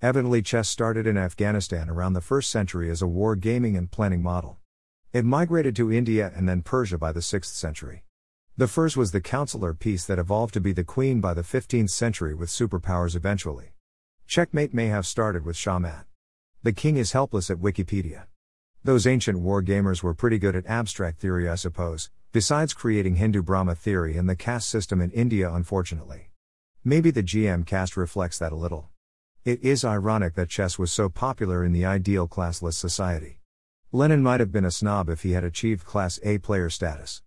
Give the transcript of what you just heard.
Evidently, chess started in Afghanistan around the 1st century as a war gaming and planning model. It migrated to India and then Persia by the 6th century. The first was the counselor piece that evolved to be the queen by the 15th century with superpowers eventually. Checkmate may have started with Shahmat. The king is helpless at Wikipedia. Those ancient war gamers were pretty good at abstract theory, I suppose, besides creating Hindu Brahma theory and the caste system in India, unfortunately. Maybe the GM caste reflects that a little. It is ironic that chess was so popular in the ideal classless society. Lenin might have been a snob if he had achieved Class A player status.